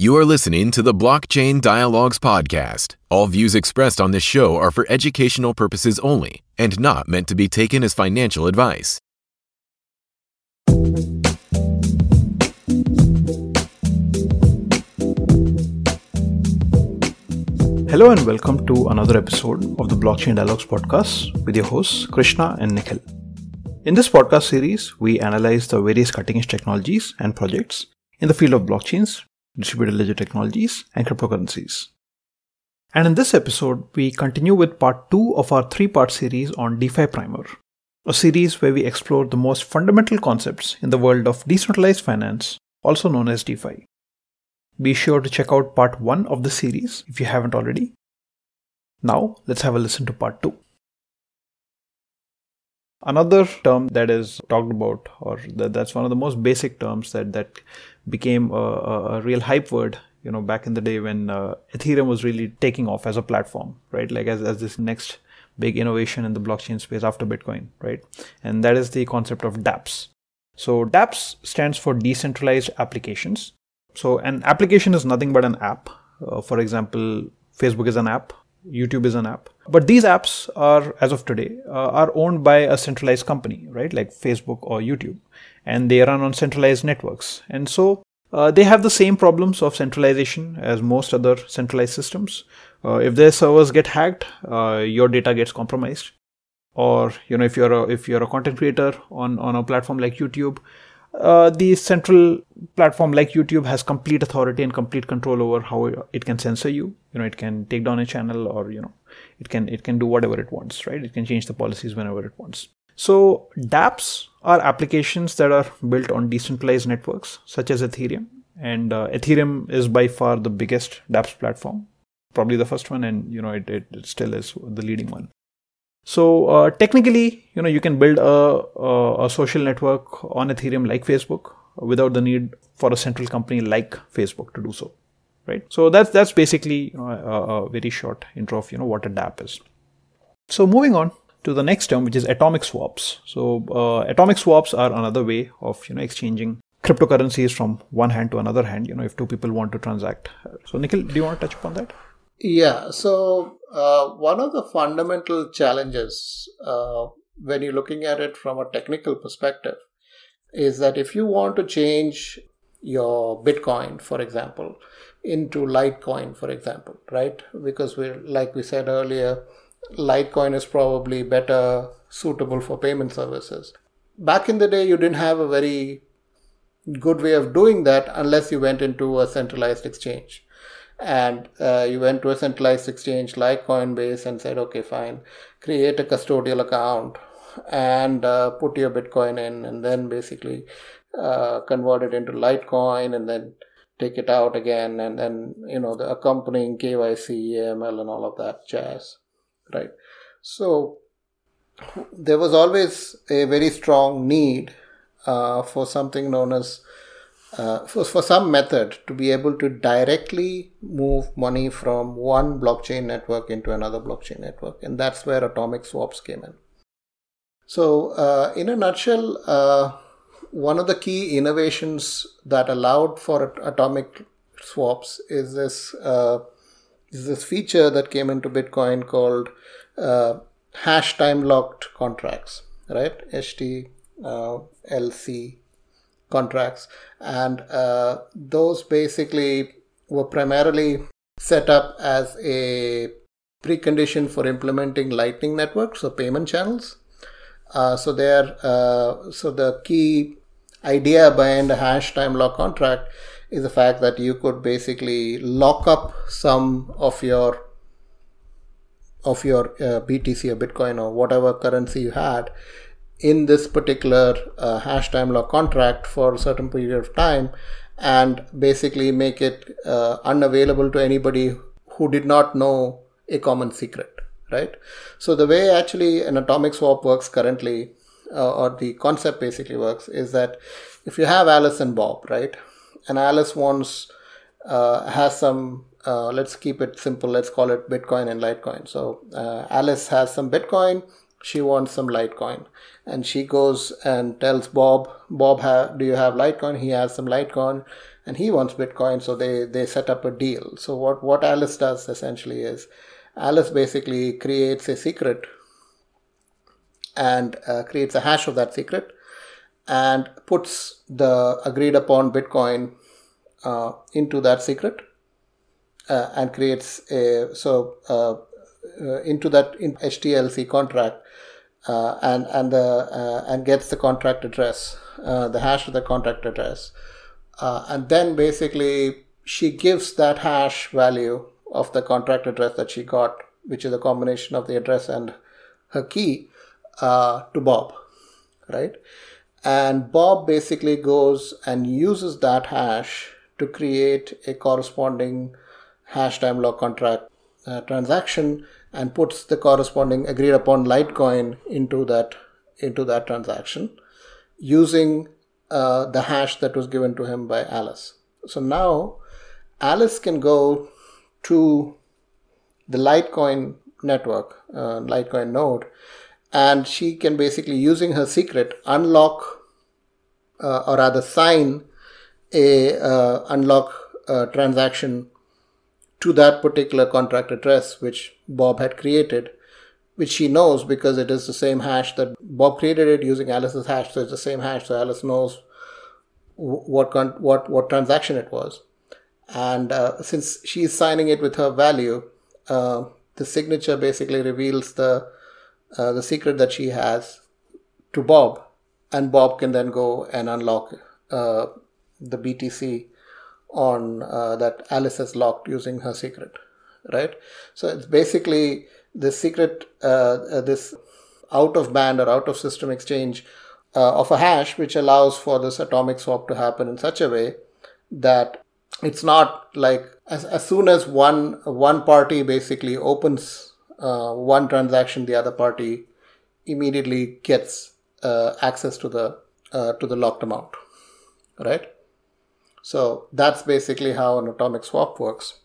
You are listening to the Blockchain Dialogues podcast. All views expressed on this show are for educational purposes only and not meant to be taken as financial advice. Hello and welcome to another episode of the Blockchain Dialogues podcast with your hosts Krishna and Nikhil. In this podcast series, we analyze the various cutting edge technologies and projects in the field of blockchains distributed ledger technologies, and cryptocurrencies. And in this episode, we continue with part 2 of our three part series on DeFi Primer, a series where we explore the most fundamental concepts in the world of decentralized finance, also known as DeFi. Be sure to check out part 1 of the series if you haven't already. Now, let's have a listen to part 2. Another term that is talked about, or that, that's one of the most basic terms that, that became a, a real hype word, you know, back in the day when uh, Ethereum was really taking off as a platform, right? Like as, as this next big innovation in the blockchain space after Bitcoin, right? And that is the concept of dApps. So dApps stands for decentralized applications. So an application is nothing but an app. Uh, for example, Facebook is an app, YouTube is an app. But these apps are, as of today, uh, are owned by a centralized company, right? Like Facebook or YouTube. And they run on centralized networks. And so uh, they have the same problems of centralization as most other centralized systems. Uh, if their servers get hacked, uh, your data gets compromised. Or, you know, if you're a, if you're a content creator on, on a platform like YouTube, uh, the central platform like YouTube has complete authority and complete control over how it can censor you. You know, it can take down a channel, or you know, it can it can do whatever it wants, right? It can change the policies whenever it wants. So DApps are applications that are built on decentralized networks such as Ethereum, and uh, Ethereum is by far the biggest DApps platform, probably the first one, and you know, it, it still is the leading one. So uh, technically, you know, you can build a, a, social network on Ethereum like Facebook without the need for a central company like Facebook to do so, right? So that's that's basically you know, a, a, very short intro of you know what a DApp is. So moving on to the next term, which is atomic swaps. So uh, atomic swaps are another way of you know exchanging cryptocurrencies from one hand to another hand. You know, if two people want to transact. So Nikhil, do you want to touch upon that? Yeah. So uh, one of the fundamental challenges uh, when you're looking at it from a technical perspective is that if you want to change your Bitcoin, for example, into Litecoin, for example, right? Because we're like we said earlier, Litecoin is probably better suitable for payment services. Back in the day, you didn't have a very good way of doing that unless you went into a centralized exchange and uh, you went to a centralized exchange like Coinbase and said, okay, fine, create a custodial account and uh, put your Bitcoin in, and then basically uh, convert it into Litecoin and then take it out again, and then you know the accompanying KYC, AML, and all of that jazz, right? So there was always a very strong need uh, for something known as uh, for, for some method to be able to directly move money from one blockchain network into another blockchain network. And that's where atomic swaps came in. So, uh, in a nutshell, uh, one of the key innovations that allowed for atomic swaps is this uh, is this feature that came into Bitcoin called uh, hash time locked contracts, right? HTLC contracts, and uh, those basically were primarily set up as a precondition for implementing Lightning networks or payment channels. Uh, so there, uh, so the key idea behind a hash time lock contract is the fact that you could basically lock up some of your of your uh, BTC or Bitcoin or whatever currency you had in this particular uh, hash time lock contract for a certain period of time and basically make it uh, unavailable to anybody who did not know a common secret right? So the way actually an atomic swap works currently uh, or the concept basically works is that if you have alice and bob right and alice wants uh, has some uh, let's keep it simple let's call it bitcoin and litecoin. So uh, alice has some bitcoin she wants some Litecoin, and she goes and tells Bob, Bob, do you have Litecoin? He has some Litecoin, and he wants Bitcoin. So they they set up a deal. So what what Alice does essentially is, Alice basically creates a secret and uh, creates a hash of that secret and puts the agreed upon Bitcoin uh, into that secret uh, and creates a so uh, uh, into that in HTLC contract uh, and and the and gets the contract address, the hash of the contract address, and then basically she gives that hash value of the contract address that she got, which is a combination of the address and her key, uh, to Bob, right? And Bob basically goes and uses that hash to create a corresponding hash time lock contract uh, transaction and puts the corresponding agreed upon Litecoin into that into that transaction using uh, the hash that was given to him by Alice. So now Alice can go to the Litecoin network, uh, Litecoin node, and she can basically using her secret unlock uh, or rather sign a uh, unlock uh, transaction to that particular contract address which Bob had created, which she knows because it is the same hash that Bob created it using Alice's hash, so it's the same hash, so Alice knows what what what transaction it was, and uh, since she's signing it with her value, uh, the signature basically reveals the uh, the secret that she has to Bob, and Bob can then go and unlock uh, the BTC on uh, that Alice has locked using her secret, right? So it's basically this secret, uh, uh, this out of band or out of system exchange of a hash, which allows for this atomic swap to happen in such a way that it's not like as, as soon as one one party basically opens uh, one transaction, the other party immediately gets uh, access to the uh, to the locked amount, right? So that's basically how an atomic swap works,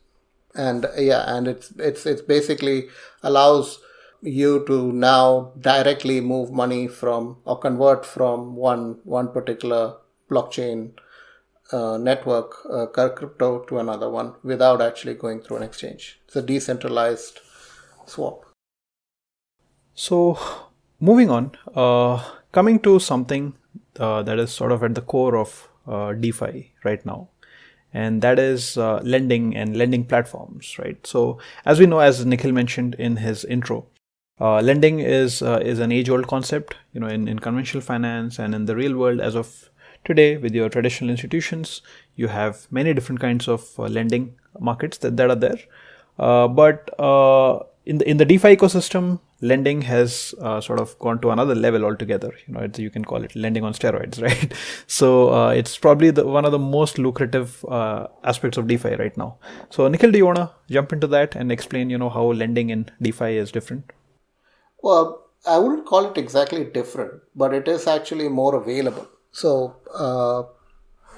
and yeah, and it's it's it's basically allows you to now directly move money from or convert from one one particular blockchain uh, network uh, crypto to another one without actually going through an exchange. It's a decentralized swap. So, moving on, uh, coming to something uh, that is sort of at the core of DeFi right now, and that is uh, lending and lending platforms, right? So, as we know, as Nikhil mentioned in his intro, uh, lending is uh, is an age-old concept, you know, in, in conventional finance and in the real world. As of today with your traditional institutions you have many different kinds of uh, lending markets that, that are there. Uh, but uh, in the in the DeFi ecosystem, lending has uh, sort of gone to another level altogether. You know, you can call it lending on steroids, right? So uh, it's probably the, one of the most lucrative uh, aspects of DeFi right now. So Nikhil, do you wanna jump into that and explain, you know, how lending in DeFi is different? Well, I wouldn't call it exactly different, but it is actually more available. So, uh,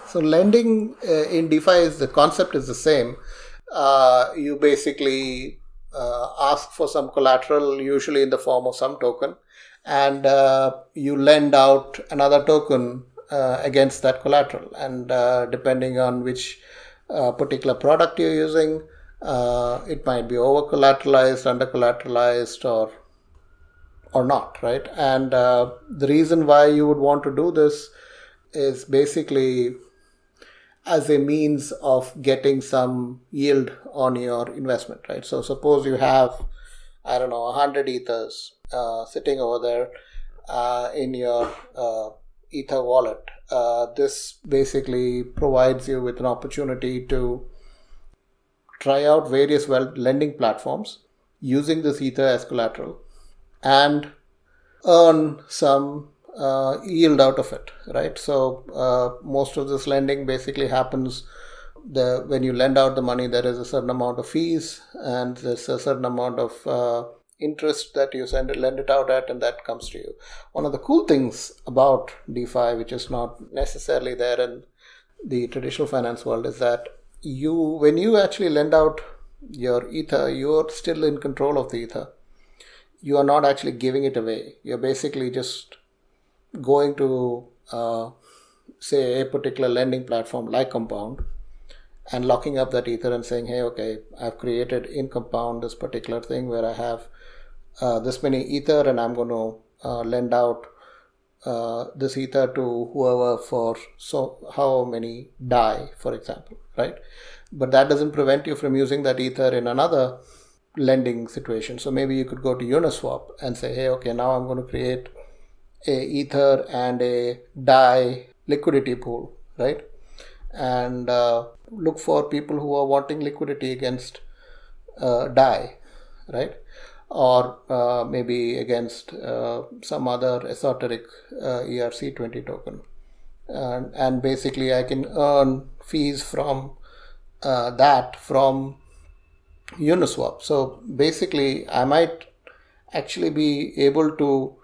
so lending uh, in DeFi is the concept is the same. Uh, you basically uh, ask for some collateral, usually in the form of some token, and uh, you lend out another token uh, against that collateral. And uh, depending on which uh, particular product you're using, uh, it might be over collateralized, under collateralized, or or not, right? And the reason why you would want to do this is basically as a means of getting some yield on your investment, right? So suppose you have, I don't know, 100 ethers uh, sitting over there uh, in your uh, ether wallet. Uh, this basically provides you with an opportunity to try out various lending platforms using this ether as collateral and earn some uh, yield out of it, right? So uh, most of this lending basically happens the when you lend out the money, there is a certain amount of fees and there's a certain amount of uh, interest that you send it, lend it out at, and that comes to you. One of the cool things about DeFi, which is not necessarily there in the traditional finance world, is that you when you actually lend out your ether, you're still in control of the ether you are not actually giving it away. You're basically just going to, uh, say, a particular lending platform like Compound and locking up that ether and saying, hey, okay, I've created in Compound this particular thing where I have uh, this many ether and I'm going to uh, lend out uh, this ether to whoever for so how many DAI, for example, right? But that doesn't prevent you from using that ether in another lending situation. So maybe you could go to Uniswap and say, hey, okay, now I'm going to create a ether and a DAI liquidity pool, right? And uh, look for people who are wanting liquidity against uh, DAI, right? Or uh, maybe against uh, some other esoteric uh, ERC20 token. And, and basically, I can earn fees from uh, that from Uniswap. So basically, I might actually be able to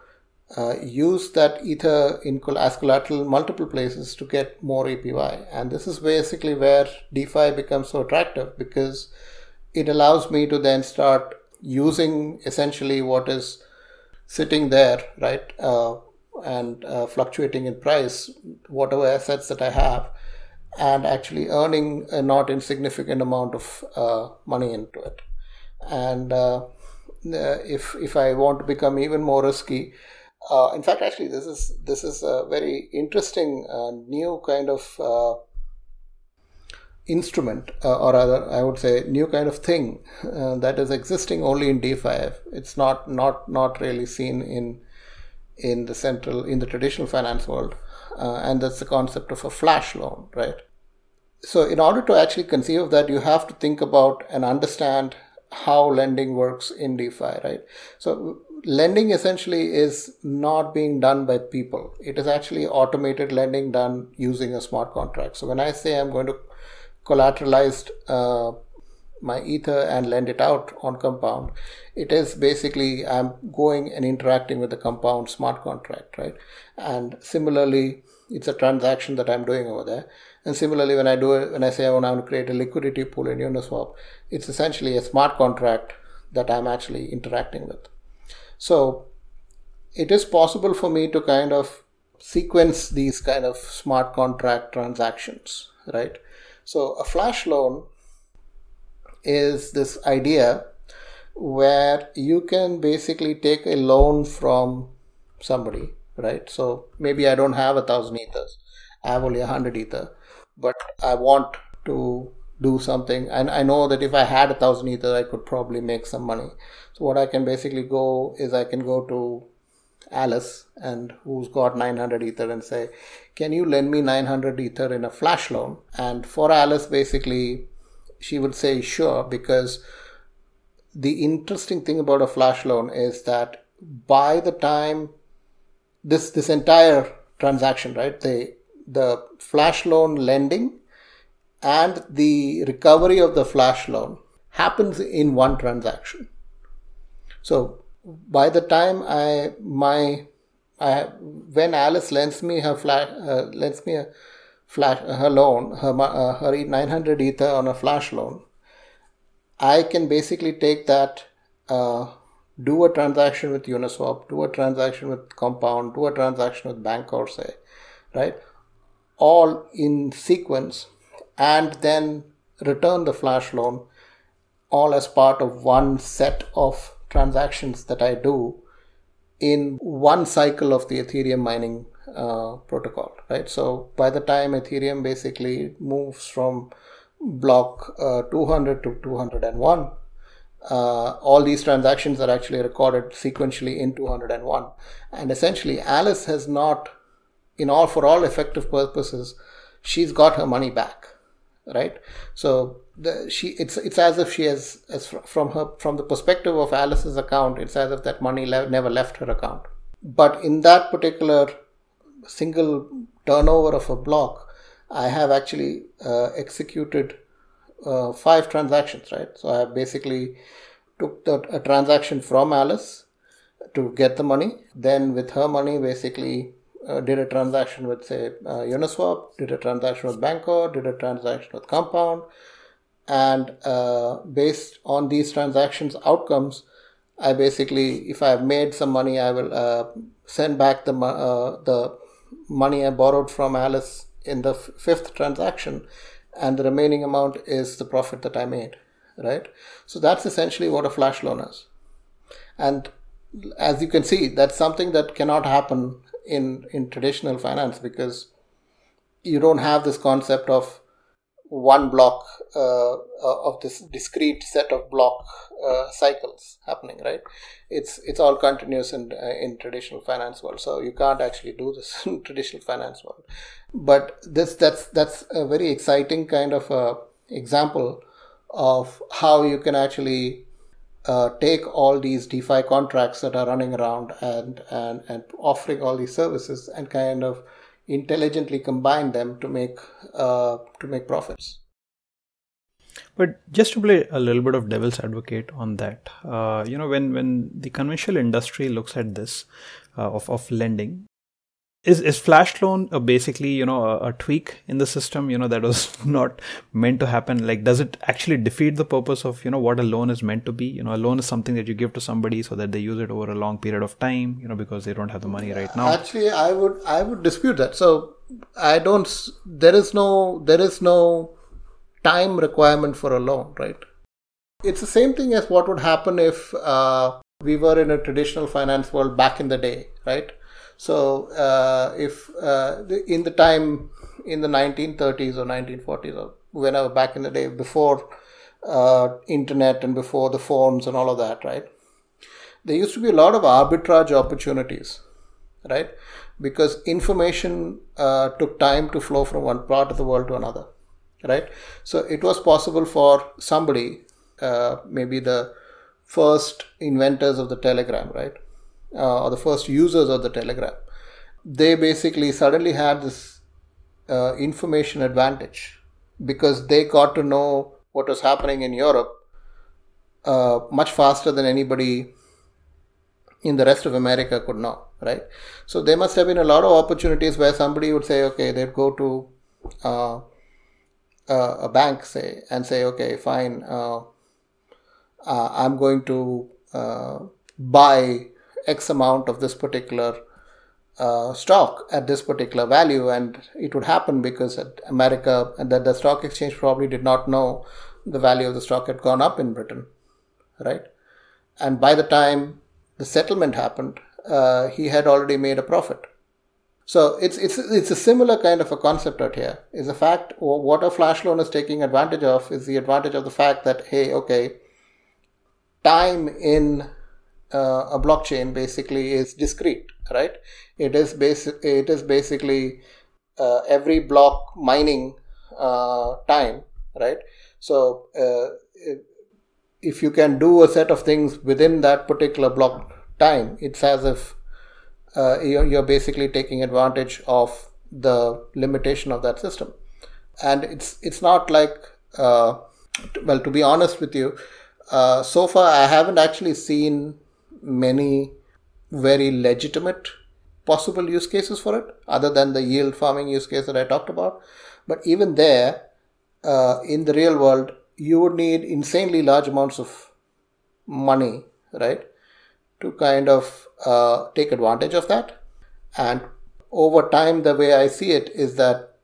uh, use that ether in as collateral multiple places to get more APY. And this is basically where DeFi becomes so attractive because it allows me to then start using essentially what is sitting there, right, uh, and uh, fluctuating in price, whatever assets that I have, and actually earning a not insignificant amount of uh, money into it. And uh, if if I want to become even more risky, uh, in fact, actually, this is this is a very interesting uh, new kind of uh, instrument, uh, or rather, I would say, new kind of thing that is existing only in DeFi. It's not not not really seen in in the central in the traditional finance world uh, and that's the concept of a flash loan, right? So, in order to actually conceive of that, you have to think about and understand how lending works in DeFi, right? So, lending essentially is not being done by people. It is actually automated lending done using a smart contract. So, when I say I'm going to collateralize uh, my ether and lend it out on compound it is basically i'm going and interacting with the compound smart contract right and similarly it's a transaction that i'm doing over there and similarly when i do it when i say i want to create a liquidity pool in uniswap it's essentially a smart contract that i'm actually interacting with. So it is possible for me to kind of sequence these kind of smart contract transactions right? So a flash loan is this idea where you can basically take a loan from somebody, right? So maybe I don't have a thousand ethers, I have only a hundred ether, but I want to do something and I know that if I had a thousand ether I could probably make some money. So what I can basically go is I can go to Alice and who's got 900 ether and say, can you lend me 900 ether in a flash loan? And for Alice, basically, she would say sure because the interesting thing about a flash loan is that by the time this this entire transaction right the the flash loan lending and the recovery of the flash loan happens in one transaction so by the time i my I, when alice lends me her flash uh, lends me a flash her loan, her uh, her 900 ether on a flash loan, I can basically take that, uh, do a transaction with Uniswap, do a transaction with Compound, do a transaction with Bancor, right? All in sequence, and then return the flash loan, all as part of one set of transactions that I do in one cycle of the Ethereum mining uh, protocol, right? So by the time Ethereum basically moves from block uh, 200 to 201, uh, all these transactions are actually recorded sequentially in 201. And essentially, Alice has not, in all for all effective purposes, she's got her money back, right? So the, she, it's it's as if she has, as from her from the perspective of Alice's account, it's as if that money le- never left her account. But in that particular single turnover of a block, I have actually uh, executed uh, five transactions, right? So I basically took the, a transaction from Alice to get the money. Then with her money, basically uh, did a transaction with say uh, Uniswap, did a transaction with Bancor, did a transaction with Compound, and uh, based on these transactions outcomes, I basically, if I have made some money, I will uh, send back the uh, the money I borrowed from Alice in the f- fifth transaction, and the remaining amount is the profit that I made, right? So that's essentially what a flash loan is, and as you can see, that's something that cannot happen in in traditional finance because you don't have this concept of one block uh, uh, of this discrete set of block uh, cycles happening right? It's it's all continuous in uh, in traditional finance world. So you can't actually do this in traditional finance world. But this that's that's a very exciting kind of a example of how you can actually uh, take all these DeFi contracts that are running around and, and, and offering all these services and kind of intelligently combine them to make uh, to make profits. But just to play a little bit of devil's advocate on that, uh, you know, when when the conventional industry looks at this uh, of of lending, is is flash loan basically you know a, a, tweak in the system you know that was not meant to happen? Like does it actually defeat the purpose of you know what a loan is meant to be? You know a loan is something that you give to somebody so that they use it over a long period of time you know because they don't have the money right now. Actually i would i would dispute that. So i don't there is no there is no time requirement for a loan right? It's the same thing as what would happen if uh, we were in a traditional finance world back in the day right so uh, if uh, in the time in the 1930s or 1940s or whenever back in the day before uh, internet and before the phones and all of that, right? There used to be a lot of arbitrage opportunities, right? Because information uh, took time to flow from one part of the world to another, right? So it was possible for somebody, uh, maybe the first inventors of the telegram, right? Uh, or the first users of the telegram they basically suddenly had this uh, information advantage because they got to know what was happening in Europe uh, much faster than anybody in the rest of America could know, right? So there must have been a lot of opportunities where somebody would say, okay, they'd go to uh, uh a bank, say, and say, okay, fine, uh, uh, I'm going to buy X amount of this particular uh, stock at this particular value, and it would happen because America and that the stock exchange probably did not know the value of the stock had gone up in Britain, right? And by the time the settlement happened, uh, he had already made a profit. So it's it's it's a similar kind of a concept out here. Is the fact what a flash loan is taking advantage of is the advantage of the fact that hey, okay, time in uh, a blockchain basically is discrete, right? It is basic. It is basically uh, every block mining uh, time, right? So uh, if you can do a set of things within that particular block time, it's as if uh, you're, you're basically taking advantage of the limitation of that system, and it's it's not like uh, well, to be honest with you, so far I haven't actually seen many very legitimate possible use cases for it, other than the yield farming use case that I talked about. But even there, uh, in the real world, you would need insanely large amounts of money, right, to kind of uh, take advantage of that. And over time, the way I see it is that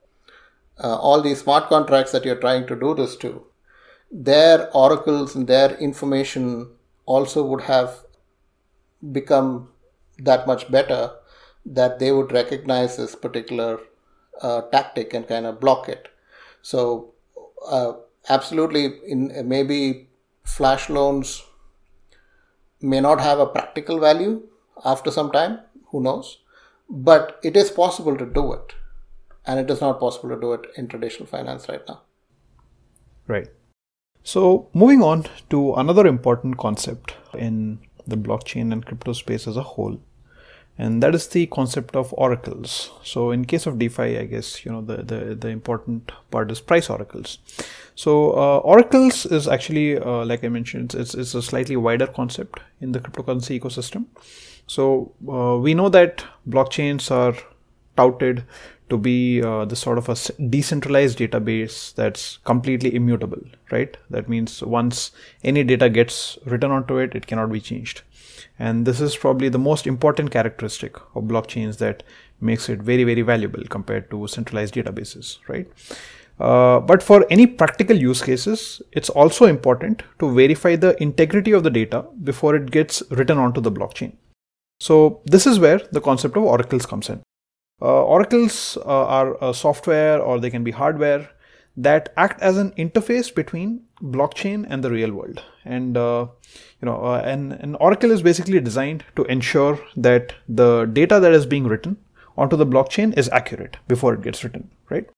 uh, all these smart contracts that you're trying to do this to, their oracles and their information also would have become that much better that they would recognize this particular uh, tactic and kind of block it. So, uh, absolutely, in maybe flash loans may not have a practical value after some time. Who knows? But it is possible to do it, and it is not possible to do it in traditional finance right now. Right. So, moving on to another important concept in the blockchain and crypto space as a whole. And that is the concept of oracles. So in case of defi i guess you know the the, the important part is price oracles. So uh, oracles is actually uh, like i mentioned it's, it's a slightly wider concept in the cryptocurrency ecosystem. So uh, we know that blockchains are touted to be uh, the sort of a decentralized database that's completely immutable, right? That means once any data gets written onto it, it cannot be changed. And this is probably the most important characteristic of blockchains that makes it very, very valuable compared to centralized databases, right? Uh, but for any practical use cases, it's also important to verify the integrity of the data before it gets written onto the blockchain. So this is where the concept of oracles comes in. Uh, oracles uh, are software or they can be hardware that act as an interface between blockchain and the real world. And uh, you know, uh, an, an oracle is basically designed to ensure that the data that is being written onto the blockchain is accurate before it gets written, right?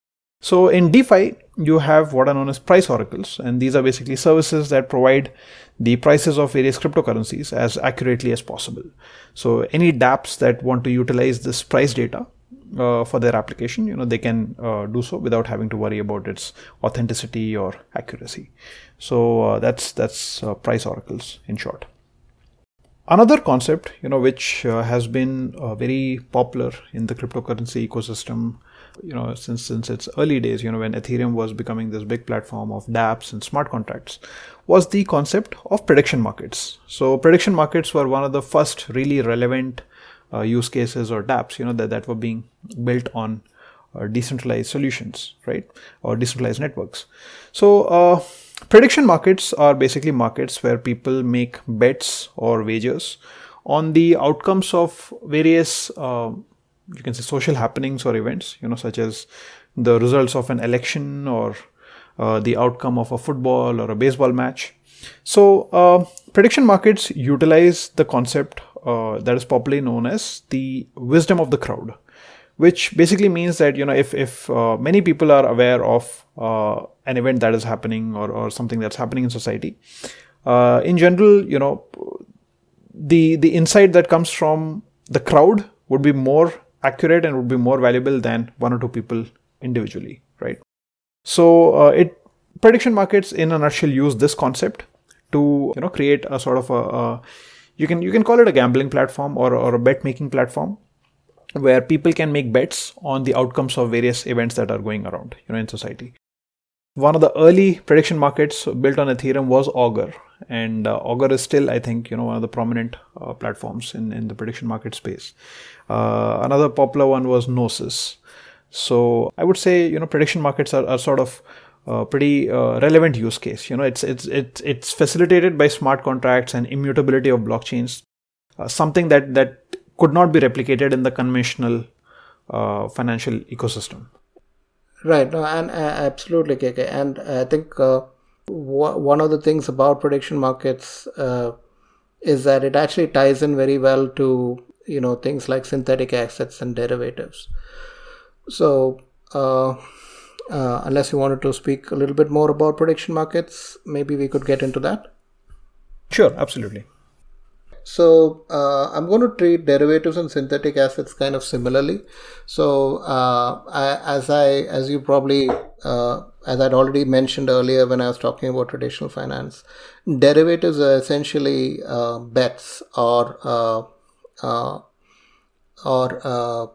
So in DeFi, you have what are known as price oracles, and these are basically services that provide the prices of various cryptocurrencies as accurately as possible. So any dApps that want to utilize this price data uh, for their application, you know, they can uh, do so without having to worry about its authenticity or accuracy. So uh, that's that's uh, price oracles in short. Another concept, you know, which uh, has been uh, very popular in the cryptocurrency ecosystem you know since since its early days you know when ethereum was becoming this big platform of dapps and smart contracts was the concept of prediction markets so prediction markets were one of the first really relevant use cases or dapps you know that, that were being built on uh, decentralized solutions right or decentralized networks. So uh, prediction markets are basically markets where people make bets or wagers on the outcomes of various uh, you can say social happenings or events you know such as the results of an election or uh, the outcome of a football or a baseball match. So uh, prediction markets utilize the concept uh, that is popularly known as the wisdom of the crowd which basically means that you know if if uh, many people are aware of uh, an event that is happening or, or something that's happening in society uh, in general you know the the insight that comes from the crowd would be more accurate and would be more valuable than one or two people individually, right? So uh, it prediction markets in a nutshell use this concept to you know create a sort of a, a you can you can call it a gambling platform or, or a bet making platform where people can make bets on the outcomes of various events that are going around you know in society. One of the early prediction markets built on ethereum was augur. And uh, augur is still i think you know one of the prominent uh, platforms in in the prediction market space. Uh, another popular one was Gnosis. So I would say you know prediction markets are, are sort of uh, pretty uh, relevant use case. You know, it's it's it's it's facilitated by smart contracts and immutability of blockchains, uh, something that that could not be replicated in the conventional uh, financial ecosystem. Right. No, and uh, absolutely, KK. And I think w- one of the things about prediction markets is that it actually ties in very well to you know things like synthetic assets and derivatives so uh, unless you wanted to speak a little bit more about prediction markets maybe we could get into that. Sure absolutely. So uh, i'm going to treat derivatives and synthetic assets kind of similarly. So uh, I, as i as you probably uh, as i'd already mentioned earlier when i was talking about traditional finance derivatives are essentially uh, bets or uh, or uh,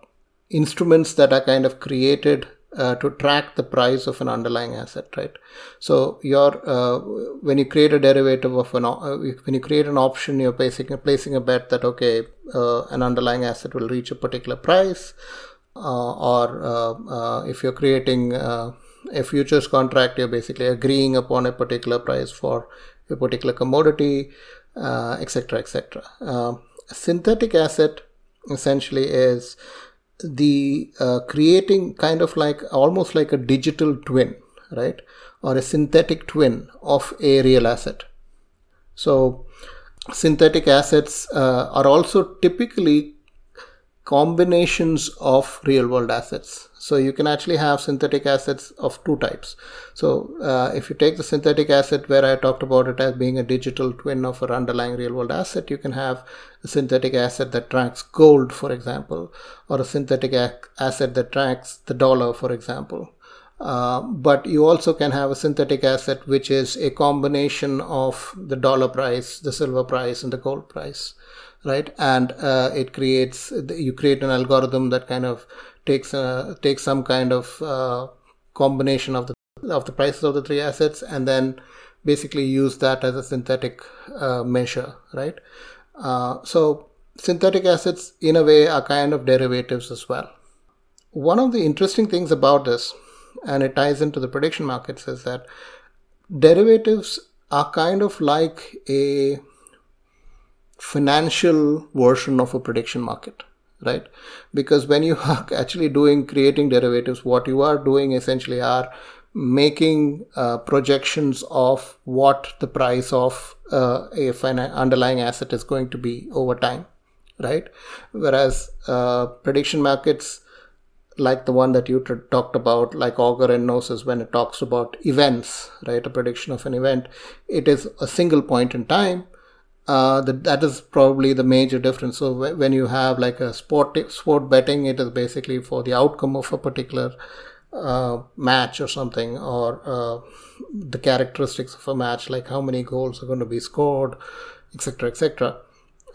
instruments that are kind of created uh, to track the price of an underlying asset, right? So your uh, when you create a derivative of an uh, when you create an option, you're basically placing a bet that okay, uh, an underlying asset will reach a particular price, or if you're creating a futures contract, you're basically agreeing upon a particular price for a particular commodity, etc., etc. A synthetic asset essentially is the uh, creating kind of like almost like a digital twin, right? Or a synthetic twin of a real asset. So, synthetic assets uh, are also typically combinations of real world assets. So you can actually have synthetic assets of two types. So uh, if you take the synthetic asset where I talked about it as being a digital twin of an underlying real world asset, you can have a synthetic asset that tracks gold, for example, or a synthetic ac- asset that tracks the dollar, for example. Uh, but you also can have a synthetic asset which is a combination of the dollar price, the silver price, and the gold price, right? And uh, it creates you create an algorithm that kind of takes a, takes some kind of uh, combination of the of the prices of the three assets and then basically use that as a synthetic uh, measure, right? Uh, so synthetic assets, in a way, are kind of derivatives as well. One of the interesting things about this, and it ties into the prediction markets, is that derivatives are kind of like a financial version of a prediction market right? Because when you are actually doing creating derivatives what you are doing essentially are making uh, projections of what the price of uh, a underlying asset is going to be over time right? Whereas uh, prediction markets like the one that you t- talked about like augur and gnosis when it talks about events right? A prediction of an event. It is a single point in time uh, that that is probably the major difference. So w- when you have like a sport sport betting, it is basically for the outcome of a particular uh, match or something, or uh, the characteristics of a match, like how many goals are going to be scored, etc., etc.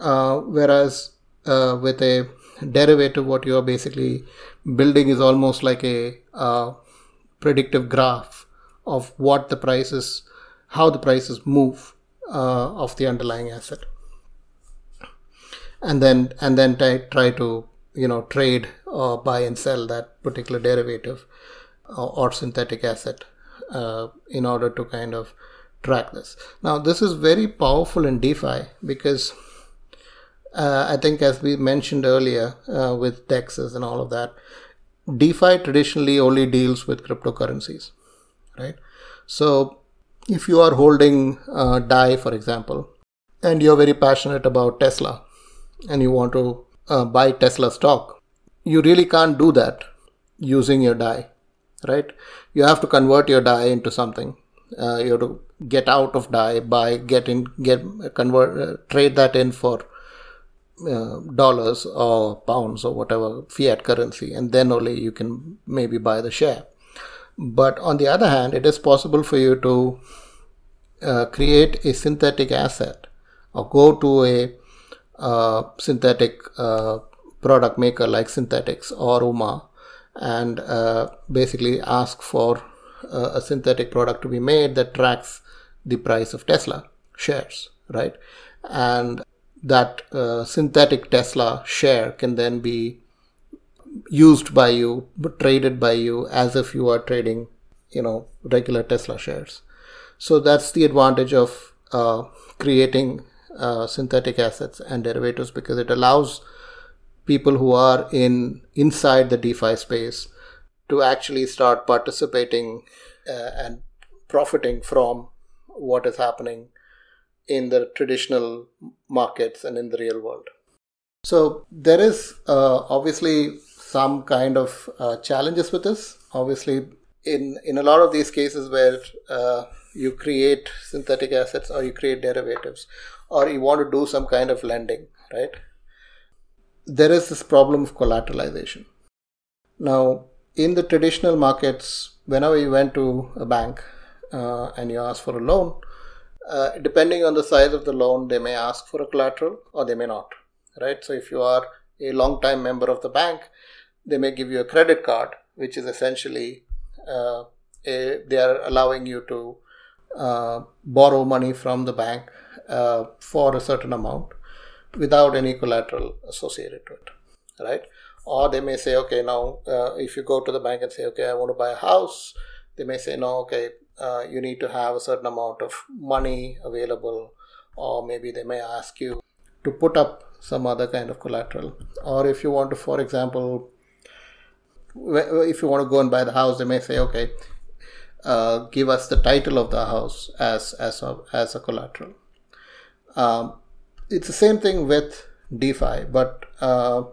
Uh, whereas uh, with a derivative, what you are basically building is almost like a uh, predictive graph of what the prices, how the prices move of the underlying asset. And then and then try, try to you know trade or buy and sell that particular derivative or, or synthetic asset uh, in order to kind of track this. Now this is very powerful in defi because uh, i think as we mentioned earlier uh, with dexes and all of that defi traditionally only deals with cryptocurrencies right? So if you are holding uh, DAI, for example, and you're very passionate about Tesla and you want to uh, buy Tesla stock, you really can't do that using your DAI, right? You have to convert your DAI into something. Uh, you have to get out of DAI by getting get convert uh, trade that in for uh, dollars or pounds or whatever fiat currency, and then only you can maybe buy the share. But on the other hand, it is possible for you to uh, create a synthetic asset or go to a uh, synthetic uh, product maker like Synthetix or UMA and uh, basically ask for uh, a synthetic product to be made that tracks the price of Tesla shares, right? And that uh, synthetic Tesla share can then be used by you, traded by you as if you are trading, you know, regular Tesla shares. So that's the advantage of uh, creating uh, synthetic assets and derivatives because it allows people who are in inside the DeFi space to actually start participating uh, and profiting from what is happening in the traditional markets and in the real world. So there is uh, obviously some kind of uh, challenges with this. Obviously, in in a lot of these cases where uh, you create synthetic assets or you create derivatives, or you want to do some kind of lending, right? There is this problem of collateralization. Now, in the traditional markets, whenever you went to a bank uh, and you ask for a loan, uh, depending on the size of the loan, they may ask for a collateral or they may not, right? So, if you are a long time member of the bank, they may give you a credit card, which is essentially uh, a, they are allowing you to uh, borrow money from the bank uh, for a certain amount without any collateral associated to it, right? Or they may say, okay, now uh, if you go to the bank and say, okay, I want to buy a house, they may say, no, okay, uh, you need to have a certain amount of money available, or maybe they may ask you to put up some other kind of collateral. Or if you want to, for example, if you want to go and buy the house, they may say, okay, uh, give us the title of the house as as a, as a collateral. Um, it's the same thing with DeFi, but uh,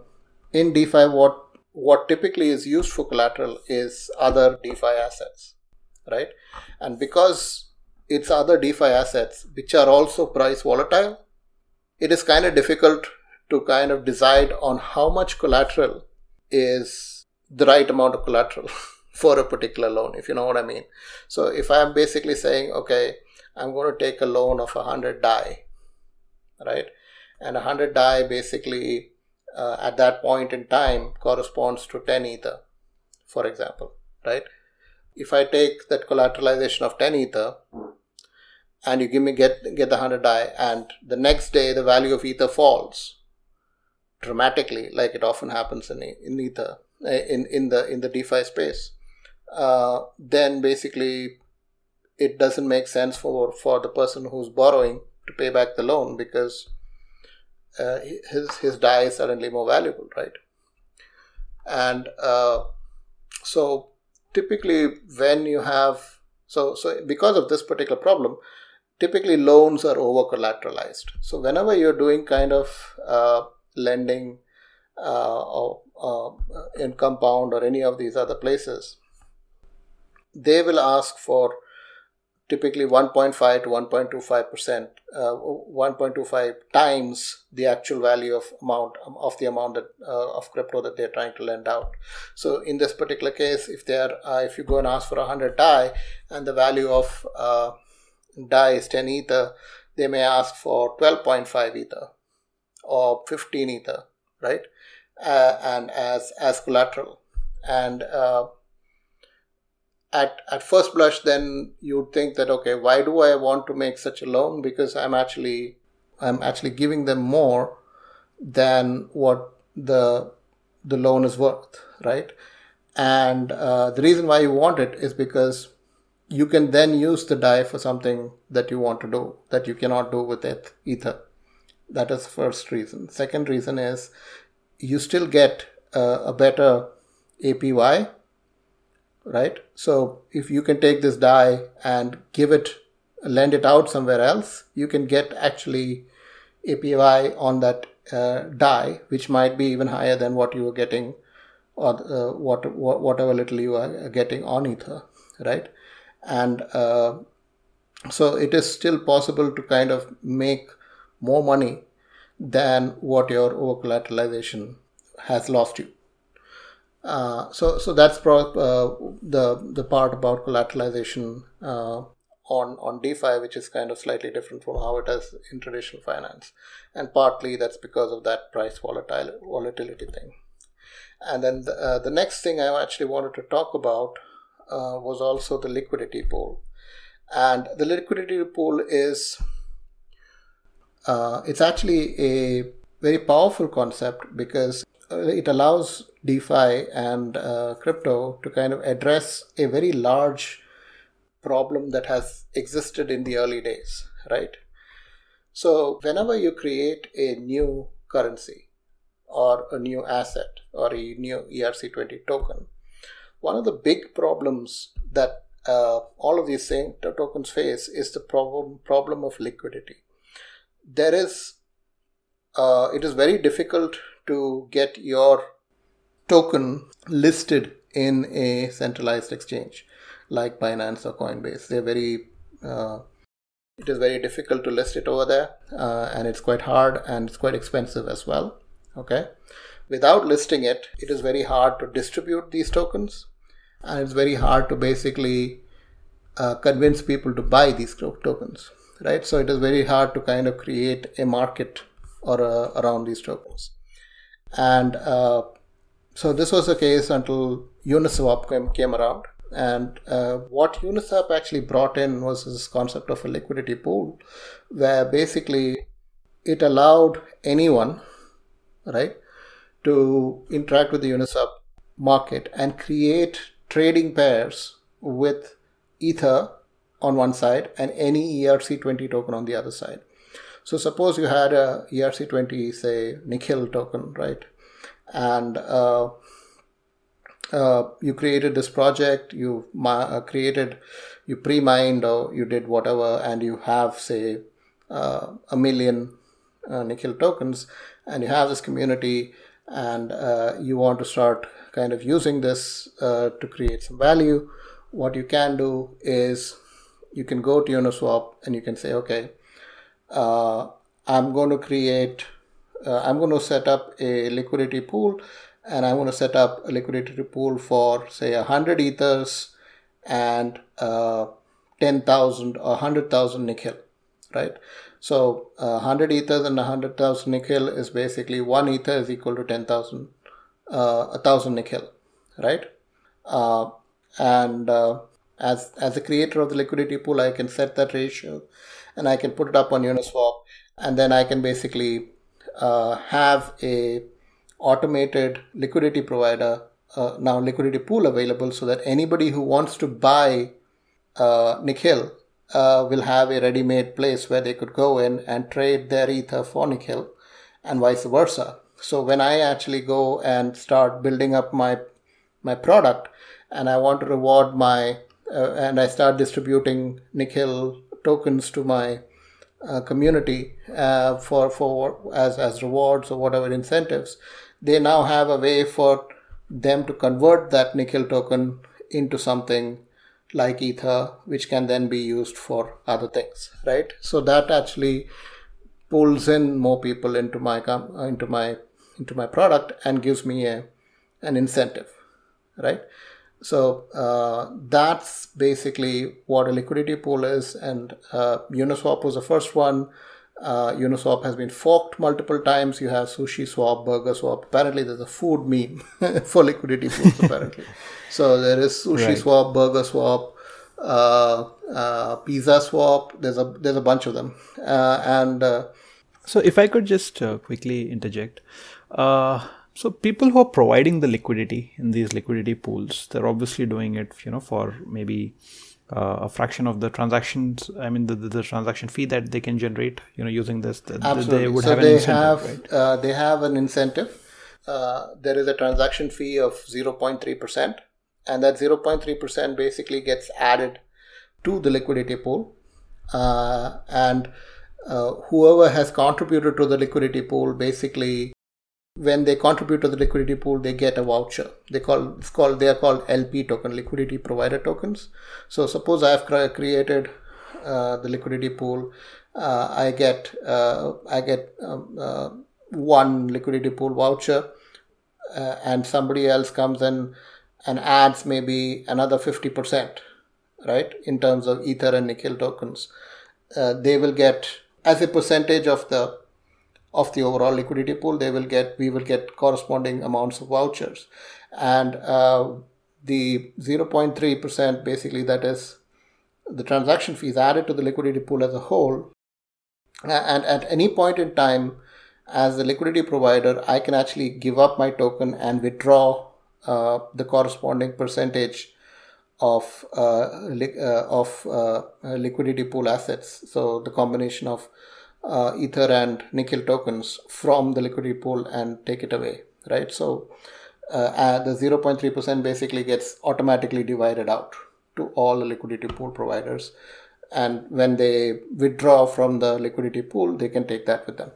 in DeFi, what what typically is used for collateral is other DeFi assets, right? And because it's other DeFi assets which are also price volatile, it is kind of difficult to kind of decide on how much collateral is the right amount of collateral for a particular loan, if you know what I mean. So if I'm basically saying, okay, I'm going to take a loan of 100 DAI, right? And 100 DAI basically uh, at that point in time corresponds to 10 ether, for example, right? If I take that collateralization of 10 ether and you give me get get the 100 DAI and the next day the value of ether falls dramatically like it often happens in in ether in in the in the defi space. Uh, then basically it doesn't make sense for for the person who's borrowing to pay back the loan because uh, his his DAI is suddenly more valuable right? And uh, so typically when you have so so because of this particular problem typically loans are over collateralized so whenever you're doing kind of uh, lending or uh, in compound or any of these other places they will ask for typically 1.5 to 1.25 percent, uh, 1.25 times the actual value of amount of the amount that, uh, of crypto that they're trying to lend out. So in this particular case, if they are uh, if you go and ask for 100 DAI and the value of uh, DAI is 10 ether, they may ask for 12.5 ether or 15 ether, right? Uh, and as as collateral. And uh, at at first blush then you'd think that okay why do i want to make such a loan? Because i'm actually i'm actually giving them more than what the the loan is worth right? And uh, the reason why you want it is because you can then use the DAI for something that you want to do that you cannot do with it ether that is first reason. Second reason is you still get uh, a better apy right? So if you can take this DAI and give it, lend it out somewhere else, you can get actually APY on that uh, DAI, which might be even higher than what you were getting or uh, what, whatever little you are getting on Ether, right? And uh, so it is still possible to kind of make more money than what your over collateralization has lost you. Uh, so so that's pro- uh, the the part about collateralization uh, on on DeFi, which is kind of slightly different from how it is in traditional finance, and partly that's because of that price volatile volatility thing. And then the, uh, the next thing I actually wanted to talk about uh, was also the liquidity pool, and the liquidity pool is it's actually a very powerful concept because it allows DeFi and uh, crypto to kind of address a very large problem that has existed in the early days, right? So, whenever you create a new currency or a new asset or a new ERC20 token, one of the big problems that uh, all of these tokens face is the problem problem of liquidity. There is, uh, it is very difficult to get your token listed in a centralized exchange like Binance or Coinbase. They're very, uh, it is very difficult to list it over there, uh, and it's quite hard and it's quite expensive as well. Okay, without listing it, it is very hard to distribute these tokens, and it's very hard to basically uh, convince people to buy these tokens. Right, so it is very hard to kind of create a market or uh, around these tokens and uh, so this was the case until Uniswap came, came around. And uh, what Uniswap actually brought in was this concept of a liquidity pool, where basically it allowed anyone, right, to interact with the Uniswap market and create trading pairs with Ether on one side and any ERC20 token on the other side. So suppose you had a ERC20, say Nikhil token, right? And uh, uh, you created this project, you uh, created, you pre-mined or you did whatever, and you have say uh, a million uh, Nikhil tokens, and you have this community, and uh, you want to start kind of using this to create some value. What you can do is you can go to Uniswap and you can say, okay, uh, I'm going to create, uh, I'm going to set up a liquidity pool and I'm going to set up a liquidity pool for say 100 ethers and uh, 10,000 or 100,000 Nikhil. right? So uh, 100 ethers and 100,000 Nikhil is basically one ether is equal to 10,000, uh, 1,000 Nikhil, right? Uh, and uh, as as the creator of the liquidity pool, I can set that ratio, and I can put it up on Uniswap, and then I can basically uh, have a automated liquidity provider uh, now liquidity pool available so that anybody who wants to buy uh, Nikhil uh, will have a ready-made place where they could go in and trade their ether for Nikhil and vice versa. So when I actually go and start building up my my product and I want to reward my uh, and I start distributing Nikhil tokens to my uh, community uh, for for as as rewards or whatever incentives, they now have a way for them to convert that Nikhil token into something like ether which can then be used for other things right? So that actually pulls in more people into my com- into my into my product and gives me a an incentive right so uh, that's basically what a liquidity pool is and uh, uniswap was the first one uh, Uniswap has been forked multiple times. You have Sushi Swap, Burger Swap. Apparently, there's a food meme for liquidity pools. Apparently, so there is Sushi right. Swap, Burger Swap, uh, uh, Pizza Swap. There's a there's a bunch of them, uh, and uh, so if I could just uh, quickly interject. So people who are providing the liquidity in these liquidity pools, they're obviously doing it, you know, for maybe uh, a fraction of the transactions i mean the, the, the, transaction fee that they can generate you know using this the, Absolutely. they would so have they have right? uh, they have an incentive uh, there is a transaction fee of 0.3% and that 0.3% basically gets added to the liquidity pool uh, and uh, whoever has contributed to the liquidity pool basically when they contribute to the liquidity pool, they get a voucher. They call it's called they are called LP token, liquidity provider tokens. So suppose I have created uh, the liquidity pool, uh, I get uh, I get um, uh, one liquidity pool voucher, uh, and somebody else comes in and adds maybe another fifty percent, right? In terms of Ether and Nikhil tokens, uh, they will get as a percentage of the of the overall liquidity pool they will get we will get corresponding amounts of vouchers. And uh, the 0.3% basically that is the transaction fees added to the liquidity pool as a whole. And at any point in time as the liquidity provider i can actually give up my token and withdraw uh, the corresponding percentage of uh, li- uh, of uh, liquidity pool assets. So the combination of uh, Ether and Nikhil tokens from the liquidity pool and take it away, right? So uh, the 0.3% basically gets automatically divided out to all the liquidity pool providers. And when they withdraw from the liquidity pool, they can take that with them.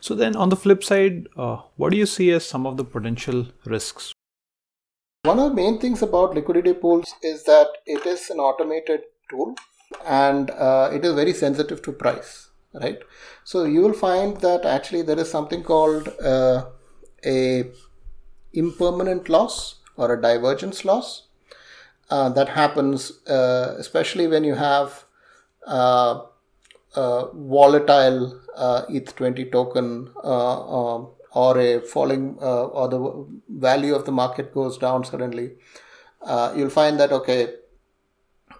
So then, on the flip side, uh, what do you see as some of the potential risks? One of the main things about liquidity pools is that it is an automated tool and uh, it is very sensitive to price right? So you will find that actually there is something called uh, a impermanent loss or a divergence loss uh, that happens uh, especially when you have uh, volatile uh, ETH20 token uh, um, or a falling or the value of the market goes down suddenly you'll find that okay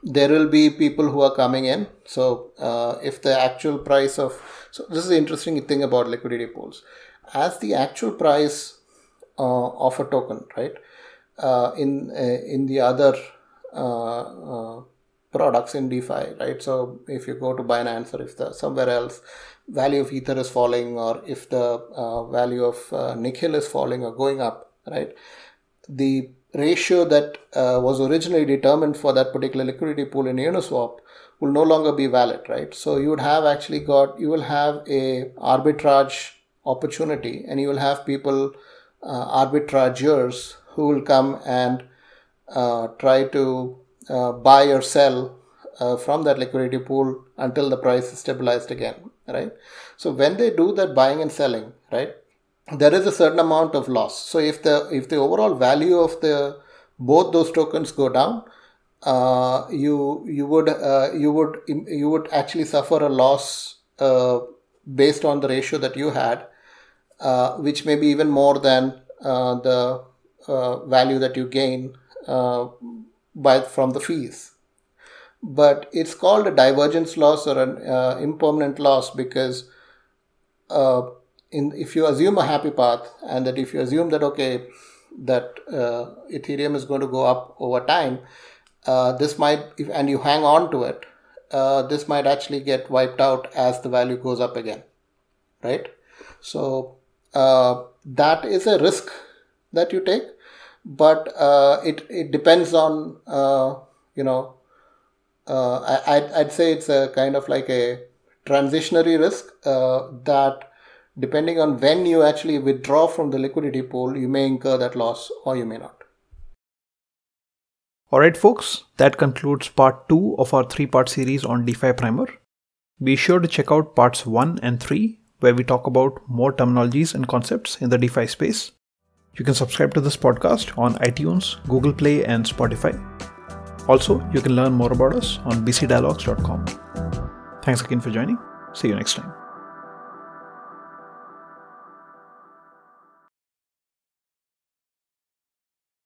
there will be people who are coming in. So uh, if the actual price of so this is the interesting thing about liquidity pools, as the actual price uh, of a token, right? Uh, in uh, in the other uh, uh, products in DeFi, right? So if you go to Binance or if the somewhere else value of Ether is falling or if the value of Nikhil is falling or going up, right? The ratio that uh, was originally determined for that particular liquidity pool in Uniswap will no longer be valid, right? So you would have actually got you will have a arbitrage opportunity, and you will have people uh, arbitrageurs who will come and uh, try to uh, buy or sell uh, from that liquidity pool until the price is stabilized again, right? So when they do that buying and selling, right? There is a certain amount of loss. So if the if the overall value of the both those tokens go down, uh, you you would uh, you would you would actually suffer a loss uh, based on the ratio that you had, uh, which may be even more than uh, the uh, value that you gain by from the fees. But it's called a divergence loss or an impermanent loss because in if you assume a happy path and that if you assume that okay that Ethereum is going to go up over time uh, this might if, and you hang on to it uh, this might actually get wiped out as the value goes up again right? So uh, that is a risk that you take but uh, it it depends on uh, you know I, I'd, I'd say it's a kind of like a transitionary risk that depending on when you actually withdraw from the liquidity pool you may incur that loss or you may not Alright, folks, that concludes part 2 of our three part series on DeFi Primer. Be sure to check out parts 1 and 3, where we talk about more terminologies and concepts in the DeFi space. You can subscribe to this podcast on iTunes, Google Play, and Spotify. Also, you can learn more about us on bcdialogues.com. Thanks again for joining. See you next time.